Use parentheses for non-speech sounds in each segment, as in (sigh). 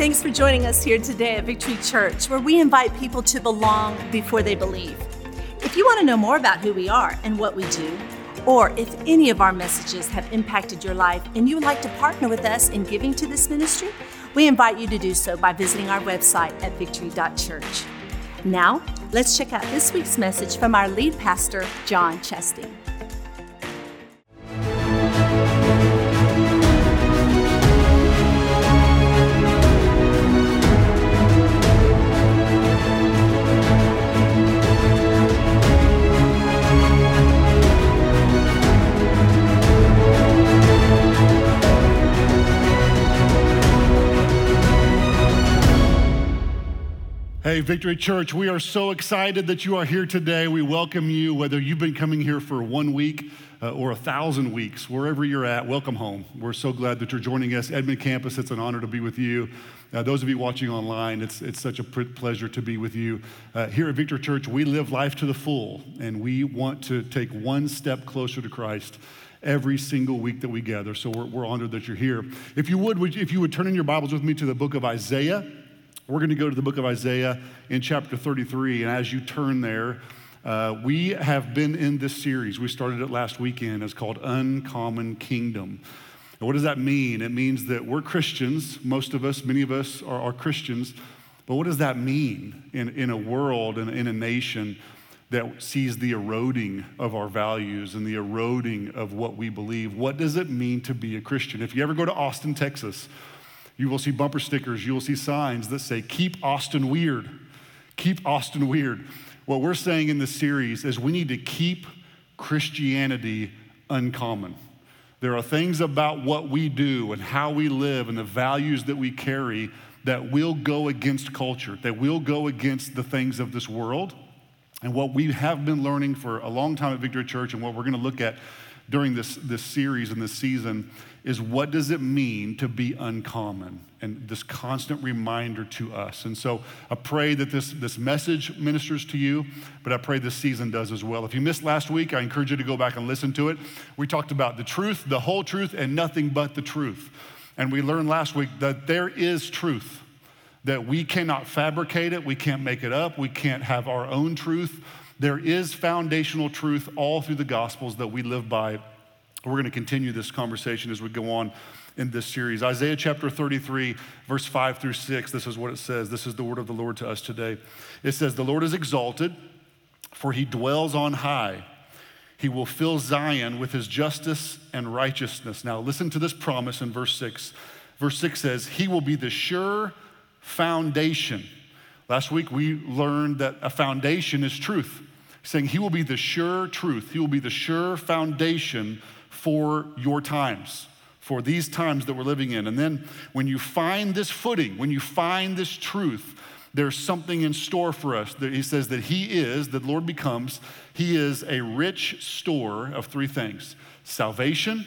Thanks for joining us here today at Victory Church, where we invite people to belong before they believe. If you want to know more about who we are and what we do, or if any of our messages have impacted your life and you would like to partner with us in giving to this ministry, we invite you to do so by visiting our website at victory.church. Now, let's check out this week's message from our lead pastor, John Cheshire. Hey, Victory Church, we are so excited that you are here today. We welcome you, whether you've been coming here for one week uh, or a thousand weeks, wherever you're at, welcome home. We're so glad that you're joining us. Edmond Campus, it's an honor to be with you. Uh, those of you watching online, it's, it's such a pleasure to be with you. Uh, here at Victory Church, we live life to the full, and we want to take one step closer to Christ every single week that we gather. So we're, we're honored that you're here. If you would, would, if you would turn in your Bibles with me to the book of Isaiah. We're going to go to the book of Isaiah in chapter 33. And as you turn there, uh, we have been in this series. We started it last weekend. It's called Uncommon Kingdom. And what does that mean? It means that we're Christians. Most of us, many of us are, are Christians. But what does that mean in, in a world and in a nation that sees the eroding of our values and the eroding of what we believe? What does it mean to be a Christian? If you ever go to Austin, Texas, you will see bumper stickers, you will see signs that say, Keep Austin weird. Keep Austin weird. What we're saying in this series is we need to keep Christianity uncommon. There are things about what we do and how we live and the values that we carry that will go against culture, that will go against the things of this world. And what we have been learning for a long time at Victory Church and what we're going to look at during this, this series and this season is what does it mean to be uncommon? And this constant reminder to us. And so I pray that this, this message ministers to you, but I pray this season does as well. If you missed last week, I encourage you to go back and listen to it. We talked about the truth, the whole truth, and nothing but the truth. And we learned last week that there is truth, that we cannot fabricate it, we can't make it up, we can't have our own truth. There is foundational truth all through the Gospels that we live by we're going to continue this conversation as we go on in this series. Isaiah chapter 33, verse 5 through 6, this is what it says. This is the word of the Lord to us today. It says, The Lord is exalted, for he dwells on high. He will fill Zion with his justice and righteousness. Now, listen to this promise in verse 6. Verse 6 says, He will be the sure foundation. Last week we learned that a foundation is truth, saying He will be the sure truth, He will be the sure foundation for your times, for these times that we're living in. And then when you find this footing, when you find this truth, there's something in store for us. He says that He is, that Lord becomes, He is a rich store of three things salvation,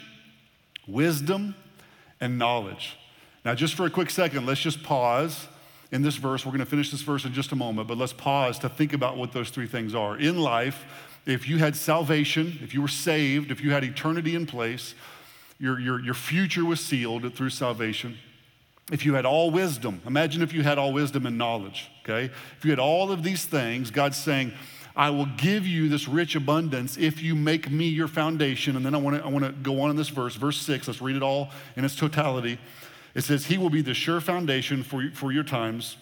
wisdom, and knowledge. Now, just for a quick second, let's just pause in this verse. We're going to finish this verse in just a moment, but let's pause to think about what those three things are. In life, if you had salvation, if you were saved, if you had eternity in place, your, your, your future was sealed through salvation. If you had all wisdom, imagine if you had all wisdom and knowledge, okay? If you had all of these things, God's saying, I will give you this rich abundance if you make me your foundation. And then I want to I want to go on in this verse, verse six. Let's read it all in its totality. It says, He will be the sure foundation for, for your times,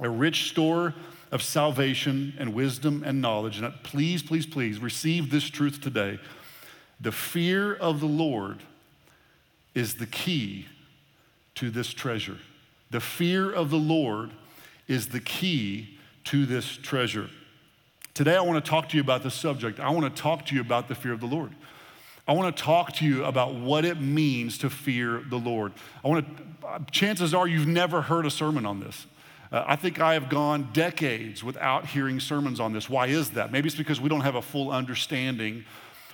a rich store of salvation and wisdom and knowledge. And please, please, please receive this truth today. The fear of the Lord is the key to this treasure. The fear of the Lord is the key to this treasure. Today, I want to talk to you about this subject. I want to talk to you about the fear of the Lord. I want to talk to you about what it means to fear the Lord. I want to, chances are you've never heard a sermon on this. Uh, I think I have gone decades without hearing sermons on this. Why is that? Maybe it's because we don't have a full understanding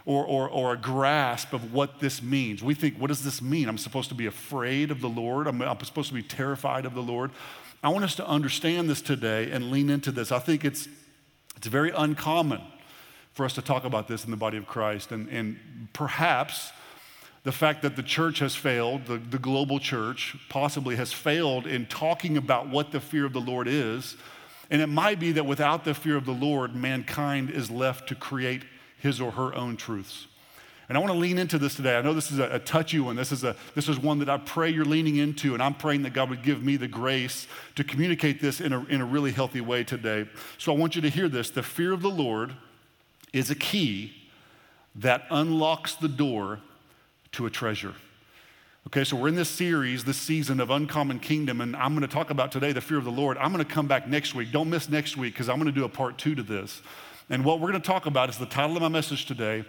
or, or, or, a grasp of what this means. We think, what does this mean? I'm supposed to be afraid of the Lord, I'm, I'm supposed to be terrified of the Lord. I want us to understand this today and lean into this. I think it's, it's very uncommon for us to talk about this in the body of Christ. And, and perhaps the fact that the church has failed, the, the global church possibly has failed in talking about what the fear of the Lord is. And it might be that without the fear of the Lord, mankind is left to create his or her own truths. And I want to lean into this today. I know this is a, a, touchy one. This is, a, this is one that I pray you're leaning into, and I'm praying that God would give me the grace to communicate this in a, in a really healthy way today. So I want you to hear this. The fear of the Lord is a key that unlocks the door to a treasure. Okay, so we're in this series, this season of Uncommon Kingdom, and I'm going to talk about today the fear of the Lord. I'm going to come back next week. Don't miss next week because I'm going to do a part two to this. And what we're going to talk about is the title of my message today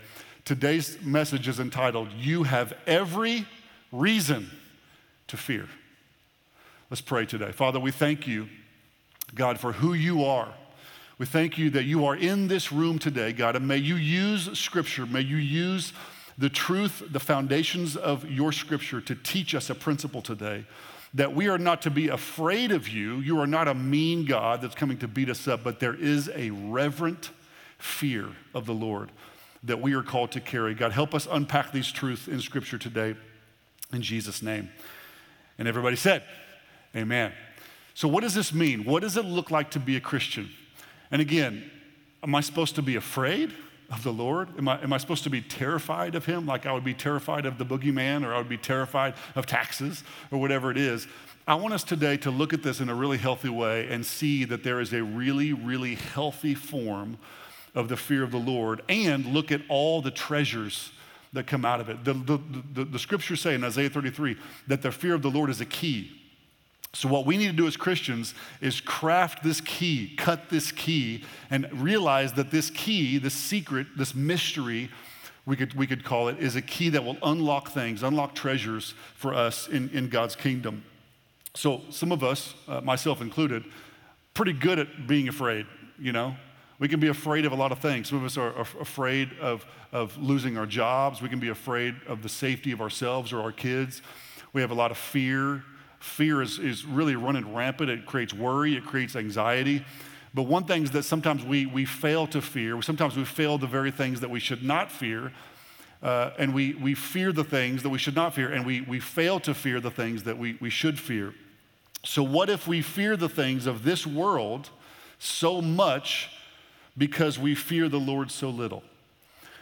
Today's message is entitled, You Have Every Reason to Fear. Let's pray today. Father, we thank you, God, for who you are. We thank you that you are in this room today, God, and may you use Scripture, may you use the truth, the foundations of your Scripture to teach us a principle today that we are not to be afraid of you. You are not a mean God that's coming to beat us up, but there is a reverent fear of the Lord that we are called to carry. God, help us unpack these truths in Scripture today in Jesus' name. And everybody said, Amen. So, what does this mean? What does it look like to be a Christian? And again, am I supposed to be afraid of the Lord? Am I, am I supposed to be terrified of Him like I would be terrified of the boogeyman or I would be terrified of taxes or whatever it is? I want us today to look at this in a really healthy way and see that there is a really, really healthy form of the fear of the Lord and look at all the treasures that come out of it. The, the, the, the scriptures say in Isaiah 33 that the fear of the Lord is a key. So, what we need to do as Christians is craft this key, cut this key, and realize that this key, this secret, this mystery, we could, we could call it, is a key that will unlock things, unlock treasures for us in, in God's kingdom. So, some of us, uh, myself included, pretty good at being afraid, you know? We can be afraid of a lot of things. Some of us are, afraid of, of losing our jobs. We can be afraid of the safety of ourselves or our kids. We have a lot of fear. Fear is, is really running rampant. It creates worry, it creates anxiety. But one thing is that sometimes we, we fail to fear. Sometimes we fail the very things that we should not fear. Uh, and we, we fear the things that we should not fear, and we, we fail to fear the things that we, we should fear. So, what if we fear the things of this world so much because we fear the Lord so little.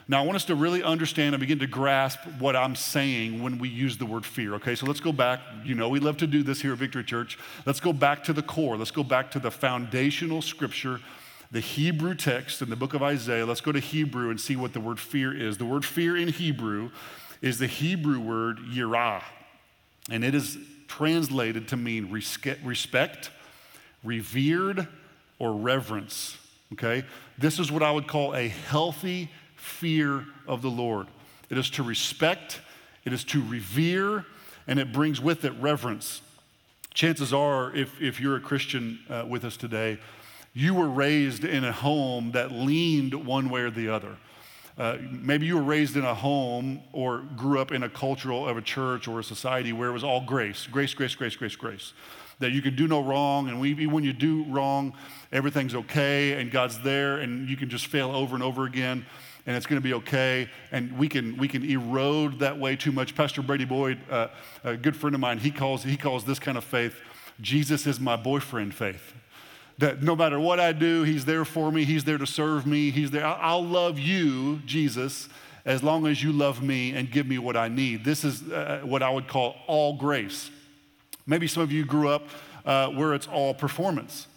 Now, I want us to really understand and begin to grasp what I'm saying when we use the word fear, okay? So let's go back. You know, we love to do this here at Victory Church. Let's go back to the core. Let's go back to the foundational scripture, the Hebrew text in the book of Isaiah. Let's go to Hebrew and see what the word fear is. The word fear in Hebrew is the Hebrew word yirah, and it is translated to mean respect, revered, or reverence okay? This is what I would call a healthy fear of the Lord. It is to respect, it is to revere, and it brings with it reverence. Chances are, if, if you're a Christian uh, with us today, you were raised in a home that leaned one way or the other. Uh, maybe you were raised in a home or grew up in a cultural of a church or a society where it was all grace, grace, grace, grace, grace, grace that you can do no wrong, and we, when you do wrong, everything's okay, and God's there, and you can just fail over and over again, and it's going to be okay. And we can we can erode that way too much. Pastor Brady Boyd, uh, a good friend of mine, he calls he calls this kind of faith, Jesus is my boyfriend faith. That no matter what I do, He's there for me. He's there to serve me. He's there. I'll love you, Jesus, as long as you love me and give me what I need. This is uh, what I would call all grace. Maybe some of you grew up uh, where it's all performance.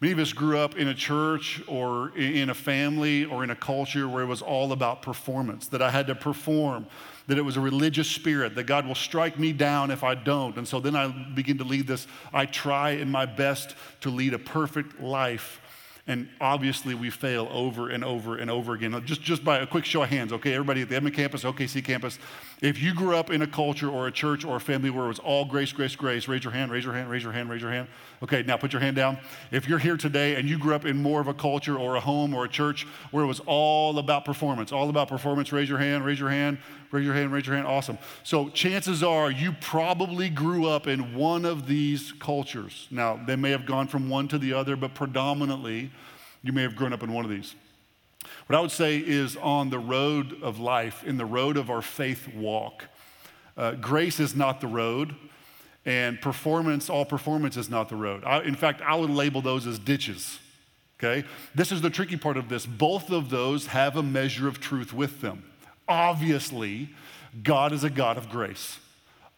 Many of us grew up in a church or in a family or in a culture where it was all about performance, that I had to perform, that it was a religious spirit, that God will strike me down if I don't. And so then I begin to lead this, I try in my best to lead a perfect life and obviously, we fail over and over and over again. Just, just by a quick show of hands, okay, everybody at the Edmond campus, OKC campus, if you grew up in a culture or a church or a family where it was all grace, grace, grace, raise your hand, raise your hand, raise your hand, raise your hand. Okay, now put your hand down. If you're here today and you grew up in more of a culture or a home or a church where it was all about performance, all about performance, raise your hand, raise your hand, raise your hand, raise your hand. Awesome. So chances are you probably grew up in one of these cultures. Now, they may have gone from one to the other, but predominantly, you may have grown up in one of these. What I would say is on the road of life, in the road of our faith walk, uh, grace is not the road, and performance, all performance is not the road. I, in fact, I would label those as ditches. Okay? This is the tricky part of this. Both of those have a measure of truth with them. Obviously, God is a God of grace.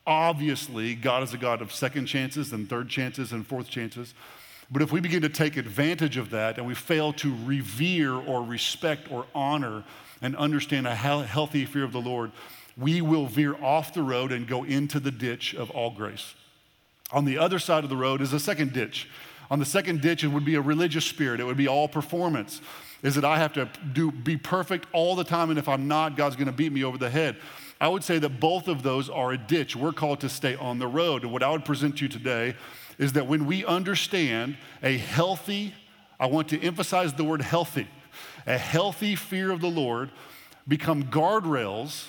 Obviously, God is a God of second chances and third chances and fourth chances. But if we begin to take advantage of that and we fail to revere or respect or honor and understand a healthy fear of the Lord, we will veer off the road and go into the ditch of all grace. On the other side of the road is a second ditch. On the second ditch, it would be a religious spirit, it would be all performance. Is that I have to do, be perfect all the time, and if I'm not, God's gonna beat me over the head. I would say that both of those are a ditch. We're called to stay on the road. And what I would present to you today is that when we understand a healthy, I want to emphasize the word healthy, a healthy fear of the Lord become guardrails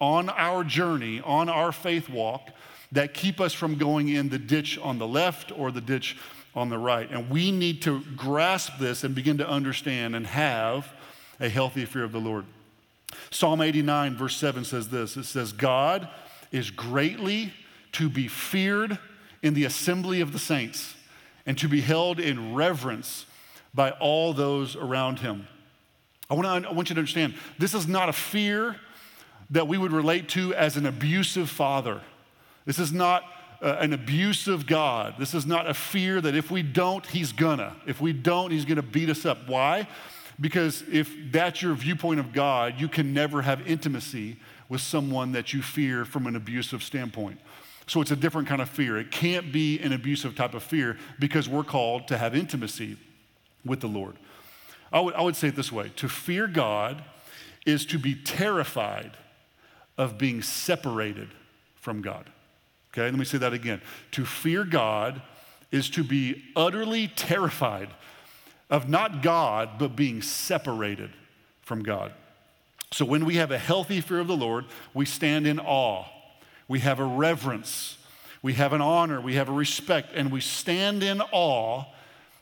on our journey, on our faith walk, that keep us from going in the ditch on the left or the ditch on the right. And we need to grasp this and begin to understand and have a healthy fear of the Lord. Psalm 89, verse 7 says this it says, God is greatly to be feared in the assembly of the saints and to be held in reverence by all those around him. I want, to, I want you to understand this is not a fear that we would relate to as an abusive father. This is not uh, an abusive God. This is not a fear that if we don't, he's gonna. If we don't, he's gonna beat us up. Why? Because if that's your viewpoint of God, you can never have intimacy with someone that you fear from an abusive standpoint. So it's a different kind of fear. It can't be an abusive type of fear because we're called to have intimacy with the Lord. I would, I would say it this way to fear God is to be terrified of being separated from God. Okay, let me say that again. To fear God is to be utterly terrified of not God, but being separated from God. So when we have a healthy fear of the Lord, we stand in awe, we have a reverence, we have an honor, we have a respect, and we stand in awe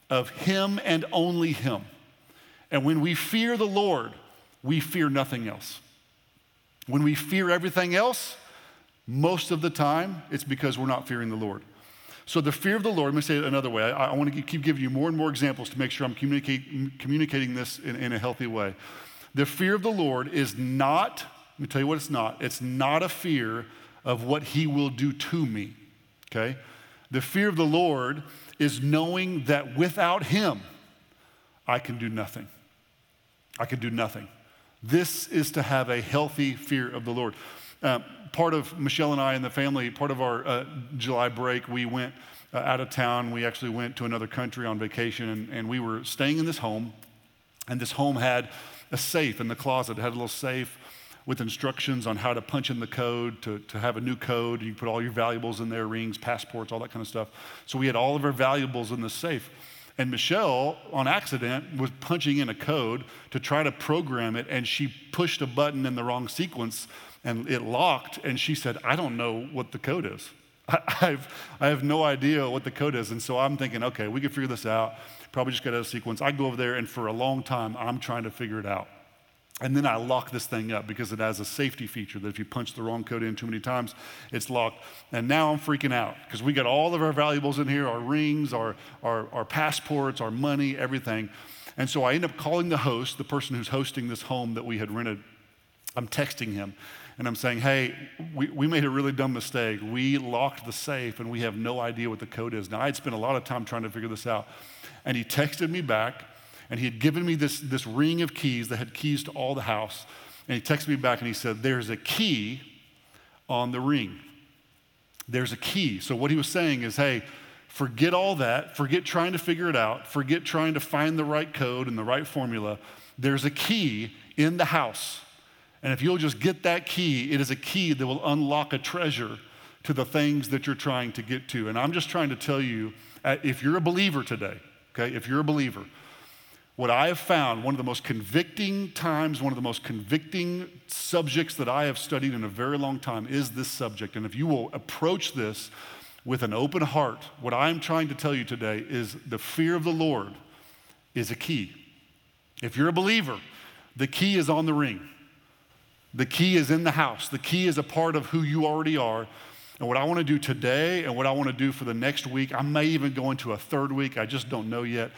of Him and only Him. And when we fear the Lord, we fear nothing else. When we fear everything else, most of the time, it's because we're not fearing the Lord. So, the fear of the Lord, let me say it another way. I, I want to keep giving you more and more examples to make sure I'm communicating this in, in a healthy way. The fear of the Lord is not, let me tell you what it's not. It's not a fear of what he will do to me, okay? The fear of the Lord is knowing that without him, I can do nothing. I can do nothing. This is to have a healthy fear of the Lord. Uh, part of Michelle and I and the family, part of our uh, July break, we went uh, out of town. We actually went to another country on vacation, and, and we were staying in this home. And this home had a safe in the closet. It had a little safe with instructions on how to punch in the code to, to have a new code. You put all your valuables in there rings, passports, all that kind of stuff. So we had all of our valuables in the safe. And Michelle, on accident, was punching in a code to try to program it, and she pushed a button in the wrong sequence and it locked. And she said, I don't know what the code is. (laughs) I, I've, I have no idea what the code is. And so I'm thinking, okay, we can figure this out. Probably just got a sequence. I go over there, and for a long time, I'm trying to figure it out. And then I lock this thing up because it has a safety feature that if you punch the wrong code in too many times, it's locked. And now I'm freaking out because we got all of our valuables in here our rings, our, our, our passports, our money, everything. And so I end up calling the host, the person who's hosting this home that we had rented. I'm texting him and I'm saying, hey, we, we made a really dumb mistake. We locked the safe and we have no idea what the code is. Now, I'd spent a lot of time trying to figure this out. And he texted me back and he had given me this, this ring of keys that had keys to all the house. And he texted me back and he said, There's a key on the ring. There's a key. So, what he was saying is, hey, forget all that. Forget trying to figure it out. Forget trying to find the right code and the right formula. There's a key in the house. And if you'll just get that key, it is a key that will unlock a treasure to the things that you're trying to get to. And I'm just trying to tell you uh, if you're a believer today, okay, if you're a believer, what I have found, one of the most convicting times, one of the most convicting subjects that I have studied in a very long time is this subject. And if you will approach this with an open heart, what I'm trying to tell you today is the fear of the Lord is a key. If you're a believer, the key is on the ring. The key is in the house, the key is a part of who you already are. And what I want to do today and what I want to do for the next week, I may even go into a third week, I just don't know yet.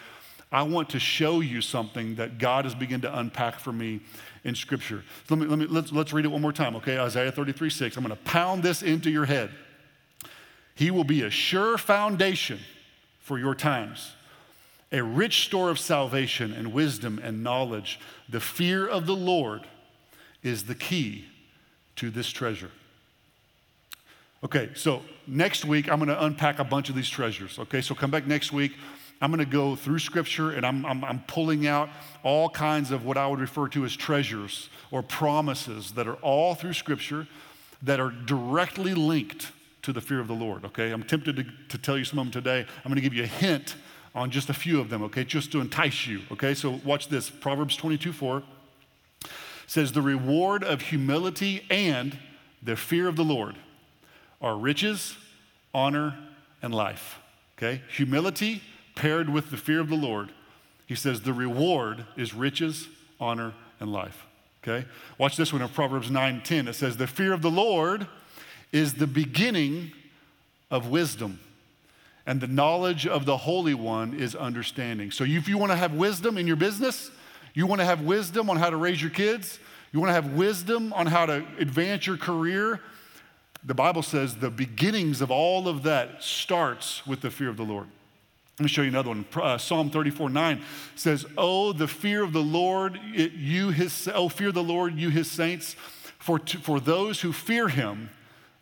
I want to show you something that God has begun to unpack for me in Scripture. Let me, let me, let's, let's read it one more time, okay? Isaiah 33 6. I'm going to pound this into your head. He will be a sure foundation for your times, a rich store of salvation and wisdom and knowledge. The fear of the Lord is the key to this treasure. Okay, so next week I'm going to unpack a bunch of these treasures. Okay, so come back next week. I'm going to go through scripture and I'm, I'm, I'm, pulling out all kinds of what I would refer to as treasures or promises that are all through scripture that are directly linked to the fear of the Lord. Okay, I'm tempted to, to tell you some of them today. I'm going to give you a hint on just a few of them, okay, just to entice you. Okay, so watch this Proverbs 22 4 says, The reward of humility and the fear of the Lord are riches, honor, and life. Okay? Humility paired with the fear of the Lord. He says the reward is riches, honor, and life. Okay? Watch this one in Proverbs 9 10. It says, The fear of the Lord is the beginning of wisdom, and the knowledge of the Holy One is understanding. So, if you want to have wisdom in your business, you want to have wisdom on how to raise your kids, you want to have wisdom on how to advance your career, the Bible says the beginnings of all of that starts with the fear of the Lord. Let me show you another one. Uh, Psalm 34 9 says, Oh, the fear of the Lord, it, you his, oh, fear the Lord, you his saints, for, to, for those who fear him,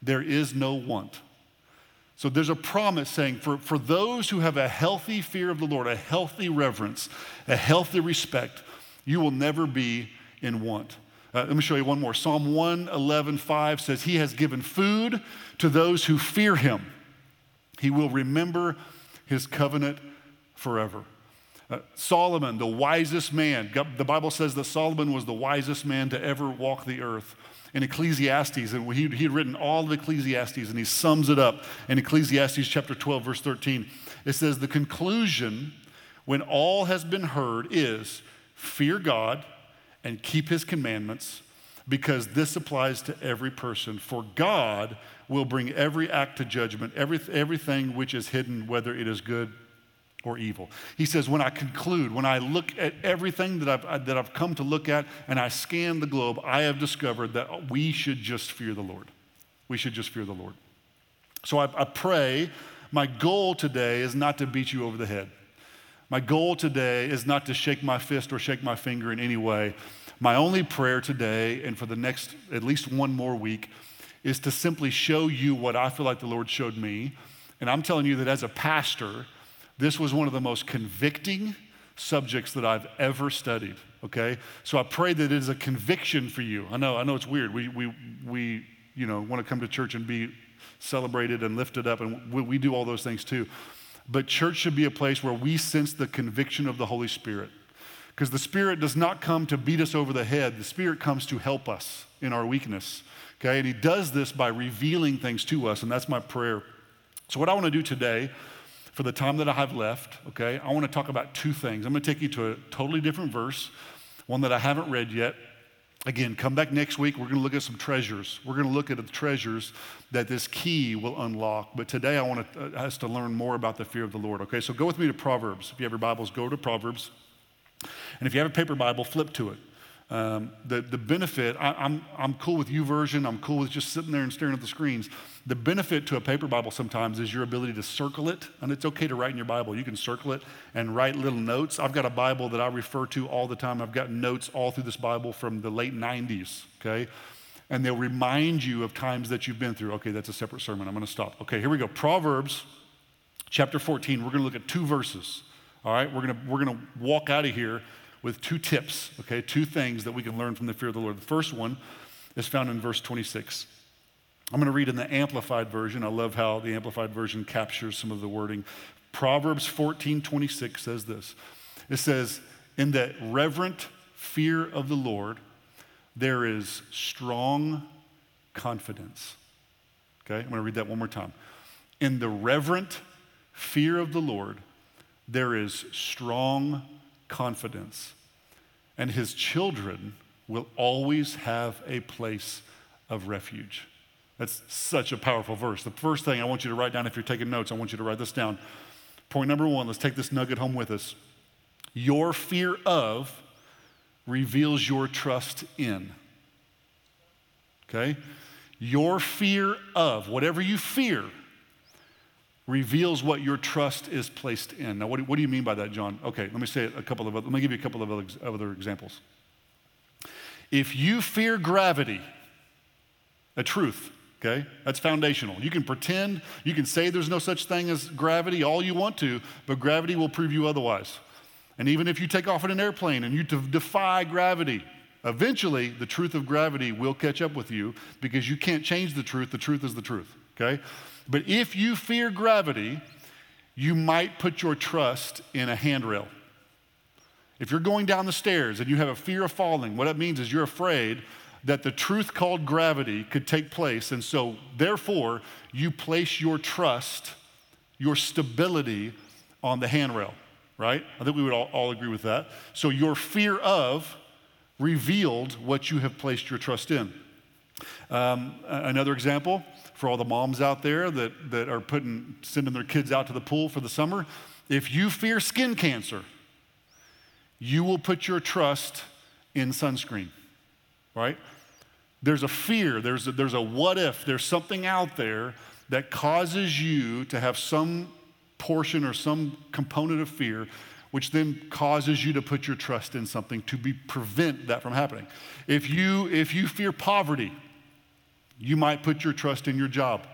there is no want. So there's a promise saying for, for those who have a healthy fear of the Lord, a healthy reverence, a healthy respect, you will never be in want. Uh, let me show you one more. Psalm 111, 5 says, He has given food to those who fear Him. He will remember His covenant forever. Uh, Solomon, the wisest man, the Bible says that Solomon was the wisest man to ever walk the earth. In Ecclesiastes, and he, he'd written all of Ecclesiastes, and he sums it up in Ecclesiastes chapter 12, verse 13. It says, The conclusion, when all has been heard, is fear God and keep his commandments because this applies to every person. For God will bring every act to judgment, every, everything which is hidden, whether it is good or evil. He says, when I conclude, when I look at everything that I've, that I've come to look at and I scan the globe, I have discovered that we should just fear the Lord. We should just fear the Lord. So I, I pray, my goal today is not to beat you over the head. My goal today is not to shake my fist or shake my finger in any way. My only prayer today, and for the next at least one more week, is to simply show you what I feel like the Lord showed me. And I'm telling you that as a pastor, this was one of the most convicting subjects that I've ever studied. Okay? So I pray that it is a conviction for you. I know, I know it's weird. We, we, we you know, want to come to church and be celebrated and lifted up, and we, we do all those things too. But church should be a place where we sense the conviction of the Holy Spirit. Because the Spirit does not come to beat us over the head, the Spirit comes to help us in our weakness. Okay, and He does this by revealing things to us, and that's my prayer. So, what I want to do today, for the time that I have left, okay, I want to talk about two things. I'm going to take you to a totally different verse, one that I haven't read yet, Again, come back next week. We're going to look at some treasures. We're going to look at the treasures that this key will unlock. But today I want uh, us to learn more about the fear of the Lord. Okay, so go with me to Proverbs. If you have your Bibles, go to Proverbs. And if you have a paper Bible, flip to it. Um, the, the benefit, I, I'm, I'm cool with YouVersion, I'm cool with just sitting there and staring at the screens. The benefit to a paper Bible sometimes is your ability to circle it, and it's okay to write in your Bible. You can circle it and write little notes. I've got a Bible that I refer to all the time. I've got notes all through this Bible from the late 90s, okay? And they'll remind you of times that you've been through. Okay, that's a separate sermon. I'm going to stop. Okay, here we go. Proverbs chapter 14. We're going to look at two verses. All right, we're going to, we're going to walk out of here with two tips, okay, two things that we can learn from the fear of the Lord. The first one is found in verse 26. I'm going to read in the Amplified Version. I love how the Amplified Version captures some of the wording. Proverbs 14 26 says this It says, In the reverent fear of the Lord, there is strong confidence. Okay, I'm going to read that one more time. In the reverent fear of the Lord, there is strong confidence, and his children will always have a place of refuge. That's such a powerful verse. The first thing I want you to write down, if you're taking notes, I want you to write this down. Point number one, let's take this nugget home with us. Your fear of reveals your trust in. Okay? Your fear of, whatever you fear, reveals what your trust is placed in. Now, what do, what do you mean by that, John? Okay, let me say a couple of, let me give you a couple of other examples. If you fear gravity, a truth, okay, that's foundational. You can pretend, you can say there's no such thing as gravity all you want to, but gravity will prove you otherwise. And even if you take off in an airplane and you defy gravity, eventually the truth of gravity will catch up with you because you can't change the truth. The truth is the truth, okay? But if you fear gravity, you might put your trust in a handrail. If you're going down the stairs and you have a fear of falling, what that means is you're afraid that the truth called gravity could take place. And so, therefore, you place your trust, your stability on the handrail, right? I think we would all, all agree with that. So, your fear of revealed what you have placed your trust in. Um, another example for all the moms out there that, that are putting, sending their kids out to the pool for the summer if you fear skin cancer, you will put your trust in sunscreen, right? There's a fear, there's a, there's a what if, there's something out there that causes you to have some portion or some component of fear, which then causes you to put your trust in something to be, prevent that from happening. If you, if you fear poverty, you might put your trust in your job.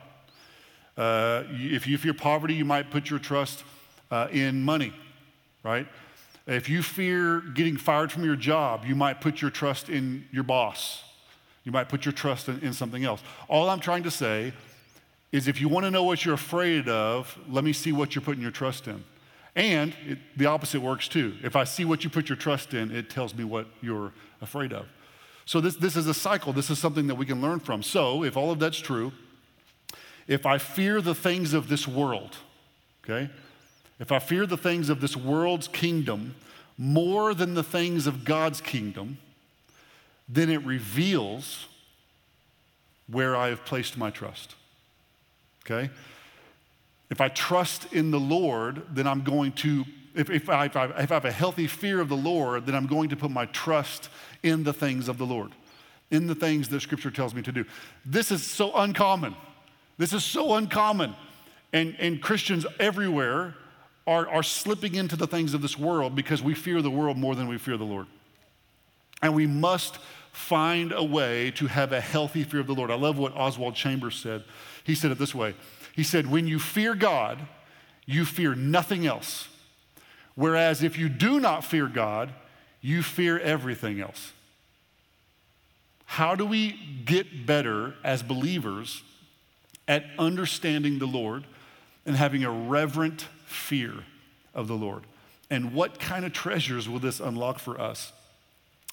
Uh, if you fear poverty, you might put your trust uh, in money, right? If you fear getting fired from your job, you might put your trust in your boss. You might put your trust in, in something else. All I'm trying to say is if you want to know what you're afraid of, let me see what you're putting your trust in. And it, the opposite works too. If I see what you put your trust in, it tells me what you're afraid of. So this, this is a cycle. This is something that we can learn from. So if all of that's true, if I fear the things of this world, okay, if I fear the things of this world's kingdom more than the things of God's kingdom, then it reveals where I have placed my trust. Okay? If I trust in the Lord, then I'm going to, if, if, I, if, I, if I have a healthy fear of the Lord, then I'm going to put my trust in the things of the Lord, in the things that Scripture tells me to do. This is so uncommon. This is so uncommon. And, and Christians everywhere are, are slipping into the things of this world because we fear the world more than we fear the Lord. And we must find a way to have a healthy fear of the Lord. I love what Oswald Chambers said. He said it this way He said, When you fear God, you fear nothing else. Whereas if you do not fear God, you fear everything else. How do we get better as believers at understanding the Lord and having a reverent fear of the Lord. And what kind of treasures will this unlock for us?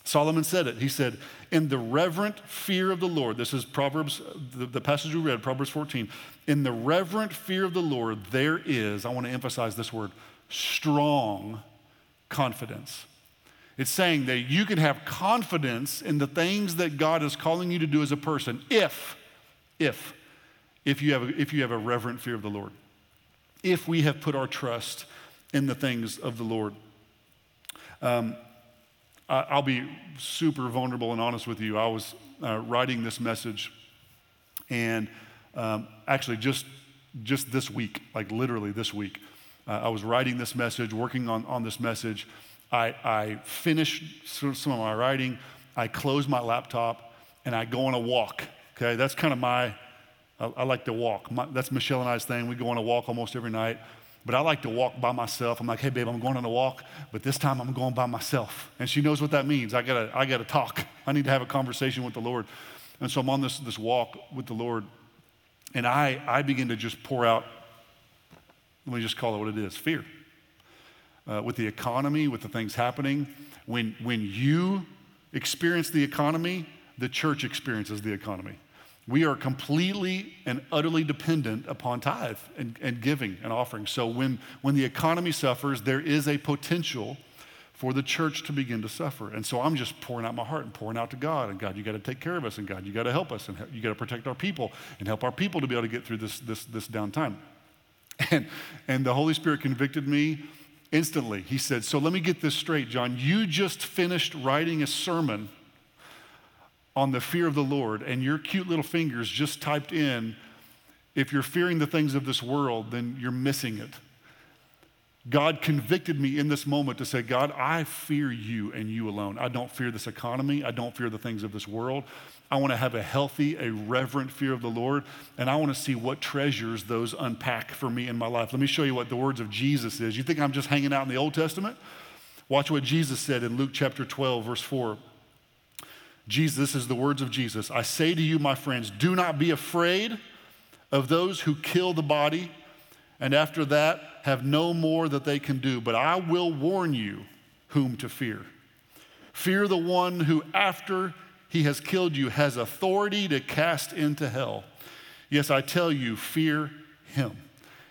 Solomon said it. He said, In the reverent fear of the Lord, this is Proverbs, the, the, passage we read, Proverbs 14. In the reverent fear of the Lord, there is, I want to emphasize this word, strong confidence. It's saying that you can have confidence in the things that God is calling you to do as a person if, if, if you have a, if you have a reverent fear of the Lord if we have put our trust in the things of the Lord. Um, I'll be super vulnerable and honest with you. I was uh, writing this message, and um, actually, just just this week, like literally this week, uh, I was writing this message, working on, on this message. I, I finished some of my writing. I close my laptop, and I go on a walk. Okay, that's kind of my I, I like to walk. My, that's Michelle and I's thing. We go on a walk almost every night. But I like to walk by myself. I'm like, hey, babe, I'm going on a walk, but this time I'm going by myself. And she knows what that means. I gotta, I gotta talk. I need to have a conversation with the Lord. And so I'm on this, this walk with the Lord, and I, I begin to just pour out, let me just call it what it is fear. Uh, with the economy, with the things happening, when, when you experience the economy, the church experiences the economy. We are completely and utterly dependent upon tithe and, and giving and offering. So when, when the economy suffers, there is a potential for the church to begin to suffer. And so I'm just pouring out my heart and pouring out to God. And God, you got to take care of us. And God, you got to help us. And you got to protect our people and help our people to be able to get through this, this, this down time. (laughs) And, and the Holy Spirit convicted me instantly. He said, So let me get this straight, John. You just finished writing a sermon on the fear of the Lord, and your cute little fingers just typed in, if you're fearing the things of this world, then you're missing it. God convicted me in this moment to say, God, I fear you and you alone. I don't fear this economy. I don't fear the things of this world. I want to have a healthy, a reverent fear of the Lord, and I want to see what treasures those unpack for me in my life. Let me show you what the words of Jesus is. You think I'm just hanging out in the Old Testament? Watch what Jesus said in Luke chapter 12, verse 4. Jesus, this is the words of Jesus. I say to you, my friends, do not be afraid of those who kill the body and after that have no more that they can do. But I will warn you whom to fear. Fear the one who, after he has killed you, has authority to cast into hell. Yes, I tell you, fear him.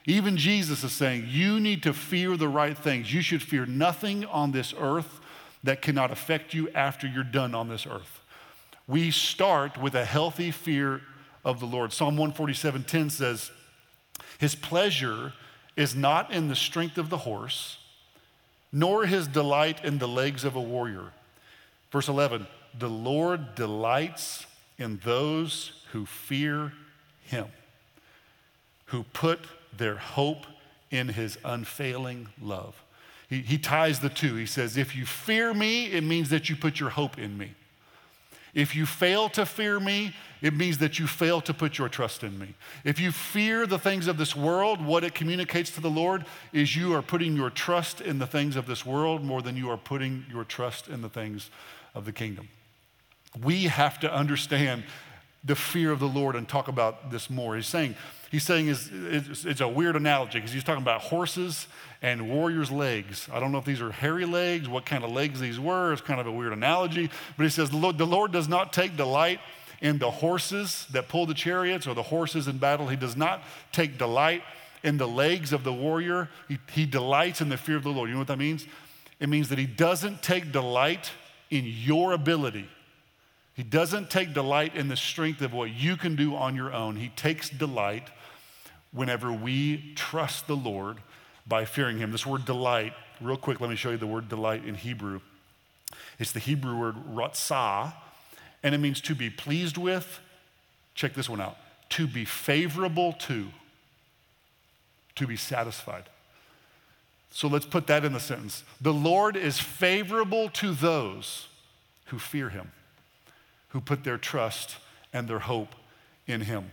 Even Jesus is saying, you need to fear the right things. You should fear nothing on this earth that cannot affect you after you're done on this earth. We start with a healthy fear of the Lord. Psalm 147:10 says, his pleasure is not in the strength of the horse, nor his delight in the legs of a warrior. Verse 11 The Lord delights in those who fear him, who put their hope in his unfailing love. He, he ties the two. He says, If you fear me, it means that you put your hope in me. If you fail to fear me, it means that you fail to put your trust in me. If you fear the things of this world, what it communicates to the Lord is you are putting your trust in the things of this world more than you are putting your trust in the things of the kingdom. We have to understand the fear of the Lord and talk about this more. He's saying, he's saying is, it's, it's a weird analogy because he's talking about horses and warriors' legs. I don't know if these are hairy legs, what kind of legs these were. It's kind of a weird analogy. But he says, the Lord, the Lord does not take delight in the horses that pull the chariots or the horses in battle. He does not take delight in the legs of the warrior. He, he delights in the fear of the Lord. You know what that means? It means that he doesn't take delight in your ability he doesn't take delight in the strength of what you can do on your own. He takes delight whenever we trust the Lord by fearing Him. This word delight, real quick, let me show you the word delight in Hebrew. It's the Hebrew word ratzah, and it means to be pleased with. Check this one out to be favorable to, to be satisfied. So let's put that in the sentence. The Lord is favorable to those who fear Him who put their trust and their hope in him.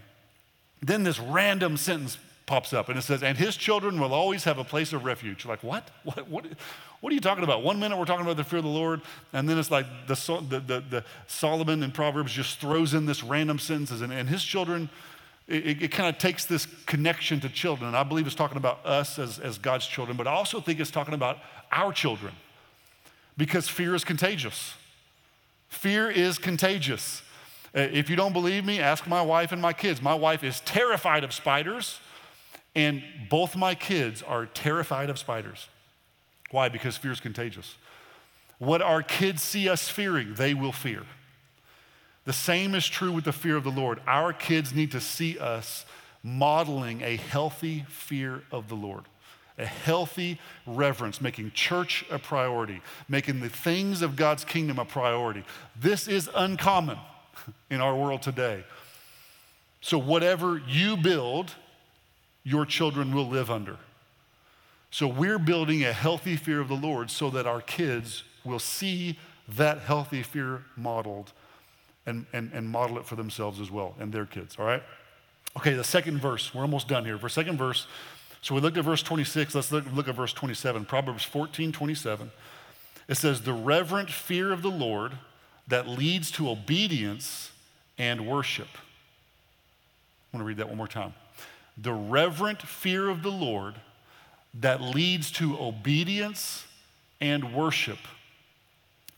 Then this random sentence pops up and it says, and his children will always have a place of refuge. Like, what? (laughs) What, what, what are you talking about? One minute we're talking about the fear of the Lord, and then it's like the, the, the, the Solomon in Proverbs just throws in this random sentences, and, and his children, it, it kind of takes this connection to children. And I believe it's talking about us as, as God's children, but I also think it's talking about our children because fear is contagious. Fear is contagious. Uh, if you don't believe me, ask my wife and my kids. My wife is terrified of spiders, and both my kids are terrified of spiders. Why? Because fear is contagious. What our kids see us fearing, they will fear. The same is true with the fear of the Lord. Our kids need to see us modeling a healthy fear of the Lord a healthy reverence, making church a priority, making the things of God's kingdom a priority. This is uncommon (laughs) in our world today. So, whatever you build, your children will live under. So, we're building a healthy fear of the Lord so that our kids will see that healthy fear modeled and, and, and model it for themselves as well and their kids, all right? Okay, the second verse, we're almost done here. For second verse, so we looked at verse 26. Let's look, look at verse 27. Proverbs 14, 27. It says, The reverent fear of the Lord that leads to obedience and worship. I want to read that one more time. The reverent fear of the Lord that leads to obedience and worship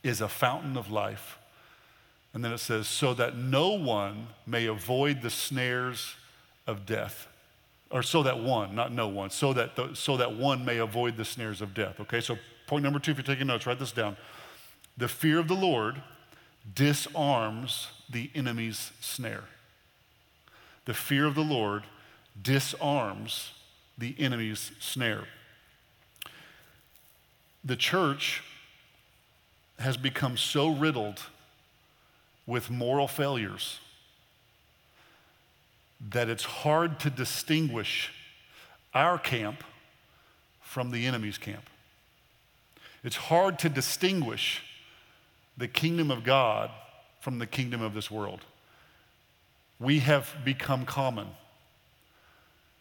is a fountain of life. And then it says, so that no one may avoid the snares of death or so that one, not no one, so that, the, so that one may avoid the snares of death. Okay, so Point number two, if you're taking notes, write this down. The fear of the Lord disarms the enemy's snare. The fear of the Lord disarms the enemy's snare. The church has become so riddled with moral failures that it's hard to distinguish our camp from the enemy's camp. It's hard to distinguish the kingdom of God from the kingdom of this world. We have become common.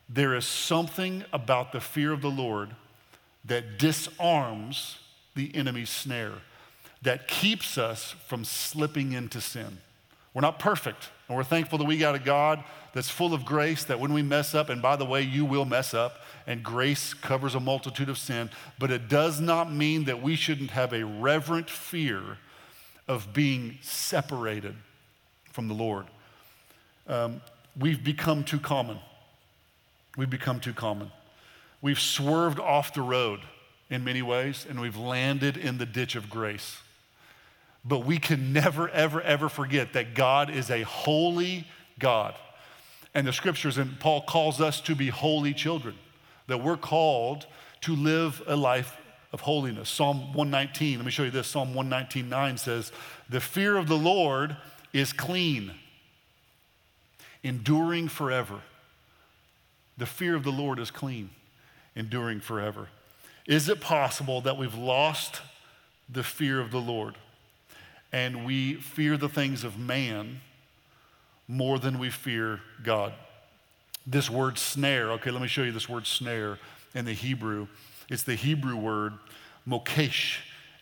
There is something about the fear of the Lord that disarms the enemy's snare, that keeps us from slipping into sin. We're not perfect, and we're thankful that we got a God that's full of grace, that when we mess up, and by the way, you will mess up, and grace covers a multitude of sin, but it does not mean that we shouldn't have a reverent fear of being separated from the Lord. Um, we've become too common. We've become too common. We've swerved off the road in many ways, and we've landed in the ditch of grace. But we can never, ever, ever forget that God is a holy God. And the scriptures, and Paul calls us to be holy children, that we're called to live a life of holiness. Psalm 119, let me show you this. Psalm 119, 9 says, The fear of the Lord is clean, enduring forever. The fear of the Lord is clean, enduring forever. Is it possible that we've lost the fear of the Lord and we fear the things of man more than we fear God? This word snare, okay, let me show you this word snare in the Hebrew. It's the Hebrew word mokesh,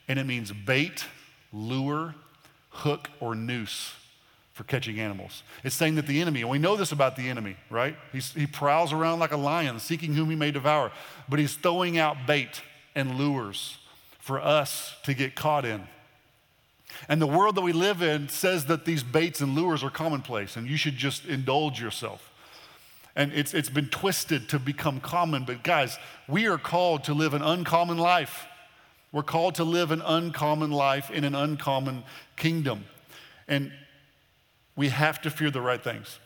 and it means bait, lure, hook, or noose for catching animals. It's saying that the enemy, and we know this about the enemy, right? He's, he prowls around like a lion, seeking whom he may devour, but he's throwing out bait and lures for us to get caught in. And the world that we live in says that these baits and lures are commonplace and you should just indulge yourself and it's, it's been twisted to become common. But guys, we are called to live an uncommon life. We're called to live an uncommon life in an uncommon kingdom. And we have to fear the right things.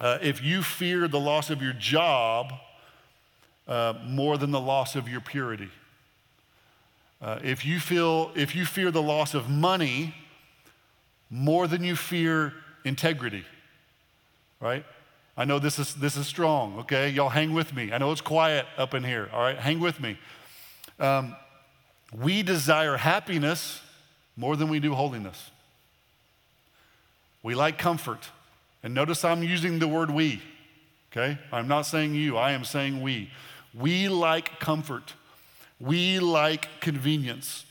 Uh, if you fear the loss of your job uh, more than the loss of your purity, uh, if you feel if you fear the loss of money more than you fear integrity, right? I know this is, this is strong, okay? Y'all hang with me. I know it's quiet up in here, all right? Hang with me. Um, we desire happiness more than we do holiness. We like comfort. And notice I'm using the word we, okay? I'm not saying you, I am saying we. We like comfort, we like convenience.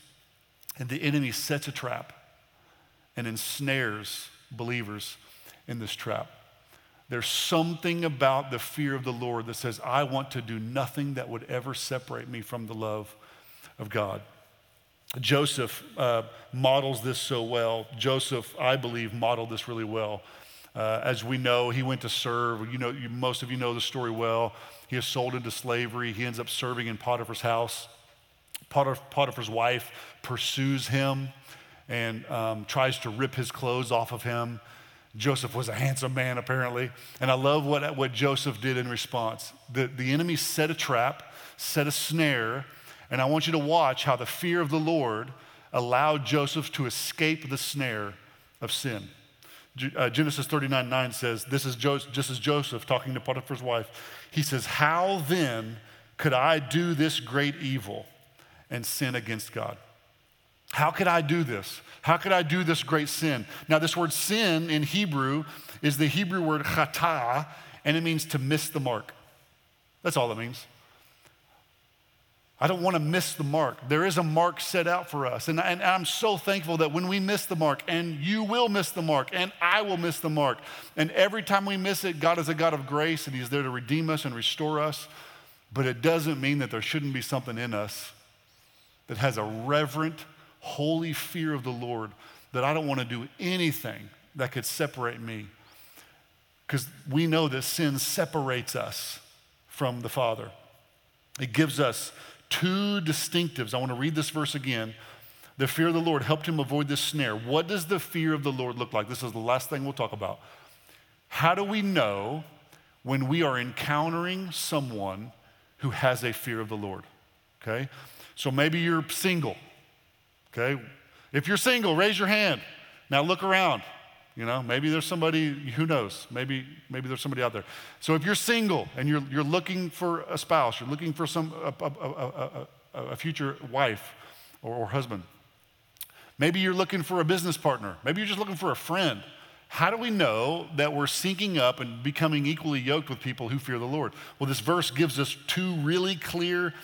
And the enemy sets a trap and ensnares believers in this trap. There's something about the fear of the Lord that says, I want to do nothing that would ever separate me from the love of God. Joseph uh, models this so well. Joseph, I believe, modeled this really well. Uh, as we know, he went to serve. You know, you, most of you know the story well. He is sold into slavery. He ends up serving in Potiphar's house. Potiphar's wife pursues him and um, tries to rip his clothes off of him. Joseph was a handsome man, apparently. And I love what, what Joseph did in response. The, the enemy set a trap, set a snare, and I want you to watch how the fear of the Lord allowed Joseph to escape the snare of sin. Uh, Genesis 39 9 says, This is just as Joseph talking to Potiphar's wife. He says, How then could I do this great evil and sin against God? How could I do this? How could I do this great sin? Now, this word sin in Hebrew is the Hebrew word chata, and it means to miss the mark. That's all it means. I don't want to miss the mark. There is a mark set out for us. And, and, I'm so thankful that when we miss the mark, and you will miss the mark, and I will miss the mark, and every time we miss it, God is a God of grace, and He's there to redeem us and restore us. But it doesn't mean that there shouldn't be something in us that has a reverent, holy fear of the Lord that I don't want to do anything that could separate me. Because we know that sin separates us from the Father. It gives us two distinctives. I want to read this verse again. The fear of the Lord helped him avoid this snare. What does the fear of the Lord look like? This is the last thing we'll talk about. How do we know when we are encountering someone who has a fear of the Lord? Okay? So maybe you're single. Okay? If you're single, raise your hand. Now look around. You know, maybe there's somebody, who knows? Maybe, maybe there's somebody out there. So if you're single and you're, you're looking for a spouse, you're looking for some, a, a, a, a future wife or, or husband, maybe you're looking for a business partner, maybe you're just looking for a friend. How do we know that we're syncing up and becoming equally yoked with people who fear the Lord? Well, this verse gives us two really clear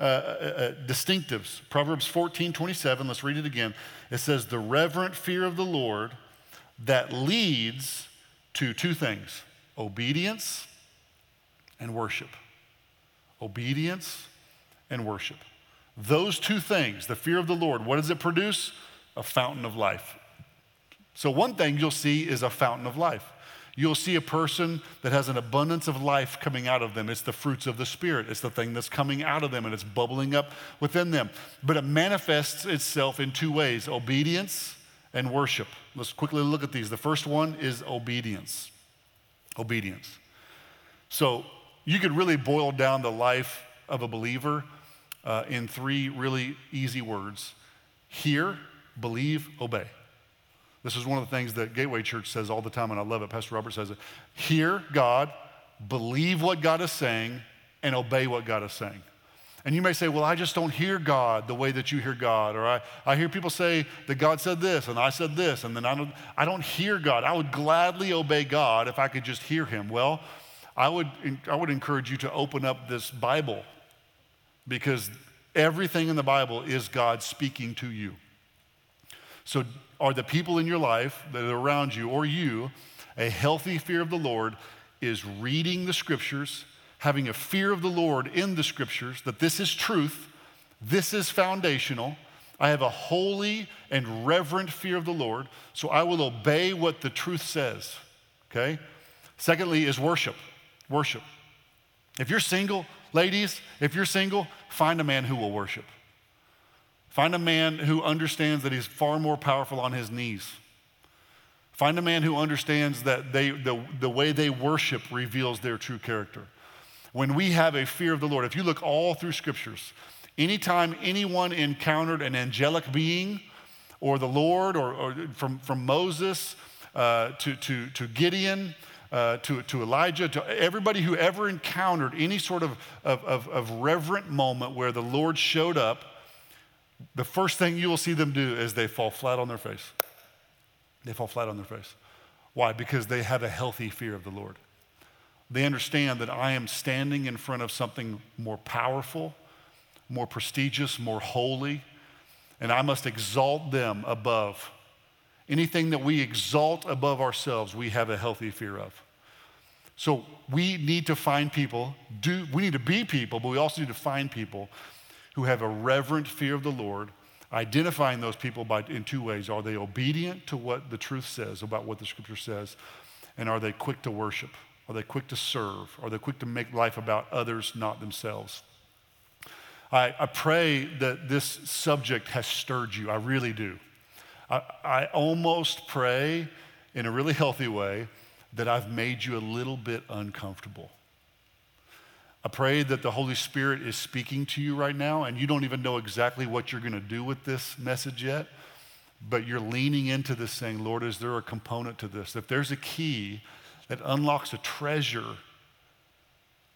uh, uh, uh distinctives. Proverbs 14 27, let's read it again. It says, The reverent fear of the Lord that leads to two things obedience and worship. Obedience and worship. Those two things, the fear of the Lord, what does it produce? A fountain of life. So, one thing you'll see is a fountain of life. You'll see a person that has an abundance of life coming out of them. It's the fruits of the Spirit. It's the thing that's coming out of them and it's bubbling up within them. But it manifests itself in two ways obedience and worship. Let's quickly look at these. The first one is obedience. Obedience. So you could really boil down the life of a believer uh, in three really easy words hear, believe, obey. This is one of the things that Gateway Church says all the time, and I love it. Pastor Robert says it. Hear God, believe what God is saying, and obey what God is saying. And you may say, Well, I just don't hear God the way that you hear God. Or I, I hear people say that God said this and I said this, and then I don't, I don't hear God. I would gladly obey God if I could just hear Him. Well, I would, I would encourage you to open up this Bible because everything in the Bible is God speaking to you. So, are the people in your life that are around you or you a healthy fear of the Lord is reading the scriptures having a fear of the Lord in the scriptures, that this is truth, this is foundational. I have a holy and reverent fear of the Lord, so I will obey what the truth says. Okay? Secondly, is worship. Worship. If you're single, ladies, if you're single, find a man who will worship. Find a man who understands that he's far more powerful on his knees. Find a man who understands that they, the, the way they worship reveals their true character when we have a fear of the Lord, if you look all through scriptures, anytime anyone encountered an angelic being or the Lord, or, or from, from Moses uh, to, to, to Gideon, uh, to, to Elijah, to everybody who ever encountered any sort of, of, of, of reverent moment where the Lord showed up, the first thing you will see them do is they fall flat on their face. They fall flat on their face. Why? Because they have a healthy fear of the Lord. They understand that I am standing in front of something more powerful, more prestigious, more holy, and I must exalt them above. Anything that we exalt above ourselves, we have a healthy fear of. So we need to find people, do, we need to be people, but we also need to find people who have a reverent fear of the Lord, identifying those people by, in two ways. Are they obedient to what the truth says about what the scripture says? And are they quick to worship? Are they quick to serve? Are they quick to make life about others, not themselves? I, I pray that this subject has stirred you. I really do. I, I almost pray in a really healthy way that I've made you a little bit uncomfortable. I pray that the Holy Spirit is speaking to you right now, and you don't even know exactly what you're going to do with this message yet, but you're leaning into this saying, Lord, is there a component to this? If there's a key that unlocks a treasure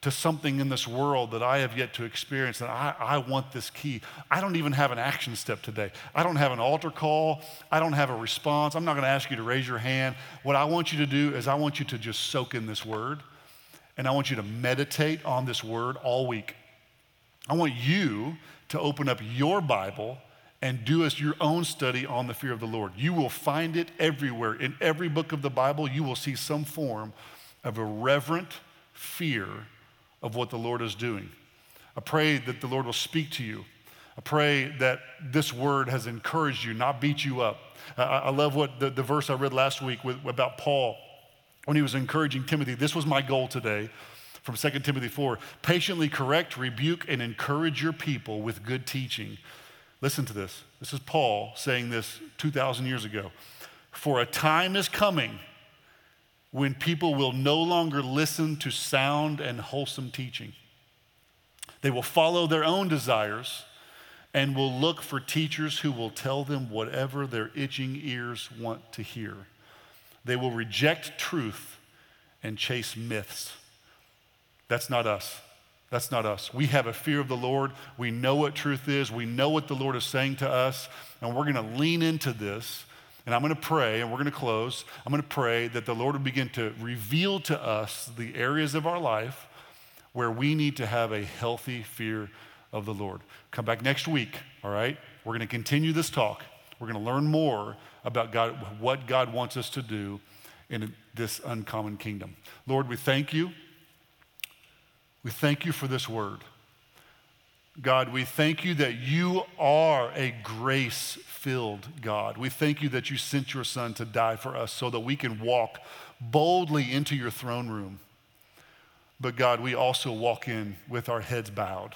to something in this world that I have yet to experience. And I, I want this key. I don't even have an action step today. I don't have an altar call. I don't have a response. I'm not going to ask you to raise your hand. What I want you to do is I want you to just soak in this word. And I want you to meditate on this word all week. I want you to open up your Bible and do as your own study on the fear of the Lord. You will find it everywhere. In every book of the Bible, you will see some form of a reverent fear of what the Lord is doing. I pray that the Lord will speak to you. I pray that this word has encouraged you, not beat you up. I, I love what the, the, verse I read last week with, about Paul when he was encouraging Timothy. This was my goal today from 2 Timothy 4 patiently correct, rebuke, and encourage your people with good teaching. Listen to this. This is Paul saying this 2,000 years ago. For a time is coming when people will no longer listen to sound and wholesome teaching. They will follow their own desires and will look for teachers who will tell them whatever their itching ears want to hear. They will reject truth and chase myths. That's not us. That's not us. We have a fear of the Lord. We know what truth is. We know what the Lord is saying to us. And we're going to lean into this. And I'm going to pray, and we're going to close. I'm going to pray that the Lord will begin to reveal to us the areas of our life where we need to have a healthy fear of the Lord. Come back next week, all right? We're going to continue this talk. We're going to learn more about God, what God wants us to do in this uncommon kingdom. Lord, we thank you. We thank you for this word. God, we thank you that you are a grace filled God. We thank you that you sent your son to die for us so that we can walk boldly into your throne room. But God, we also walk in with our heads bowed.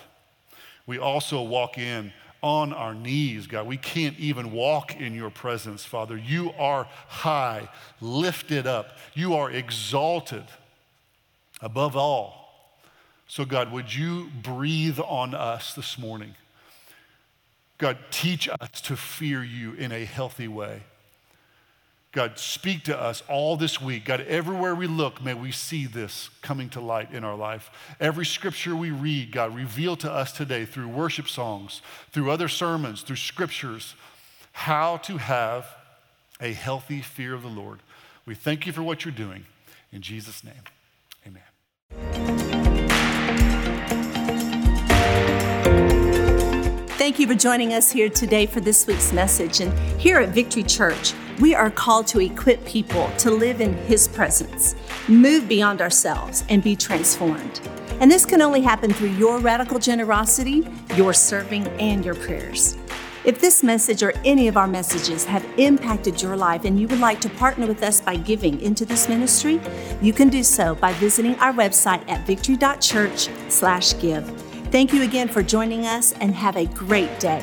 We also walk in on our knees, God. We can't even walk in your presence, Father. You are high, lifted up, you are exalted above all. So, God, would you breathe on us this morning? God, teach us to fear you in a healthy way. God, speak to us all this week. God, everywhere we look, may we see this coming to light in our life. Every scripture we read, God, reveal to us today through worship songs, through other sermons, through scriptures, how to have a healthy fear of the Lord. We thank you for what you're doing. In Jesus' name, amen. Thank you for joining us here today for this week's message. And here at Victory Church, we are called to equip people to live in His presence, move beyond ourselves, and be transformed. And this can only happen through your radical generosity, your serving, and your prayers. If this message or any of our messages have impacted your life and you would like to partner with us by giving into this ministry, you can do so by visiting our website at victory.church/give. Thank you again for joining us and have a great day.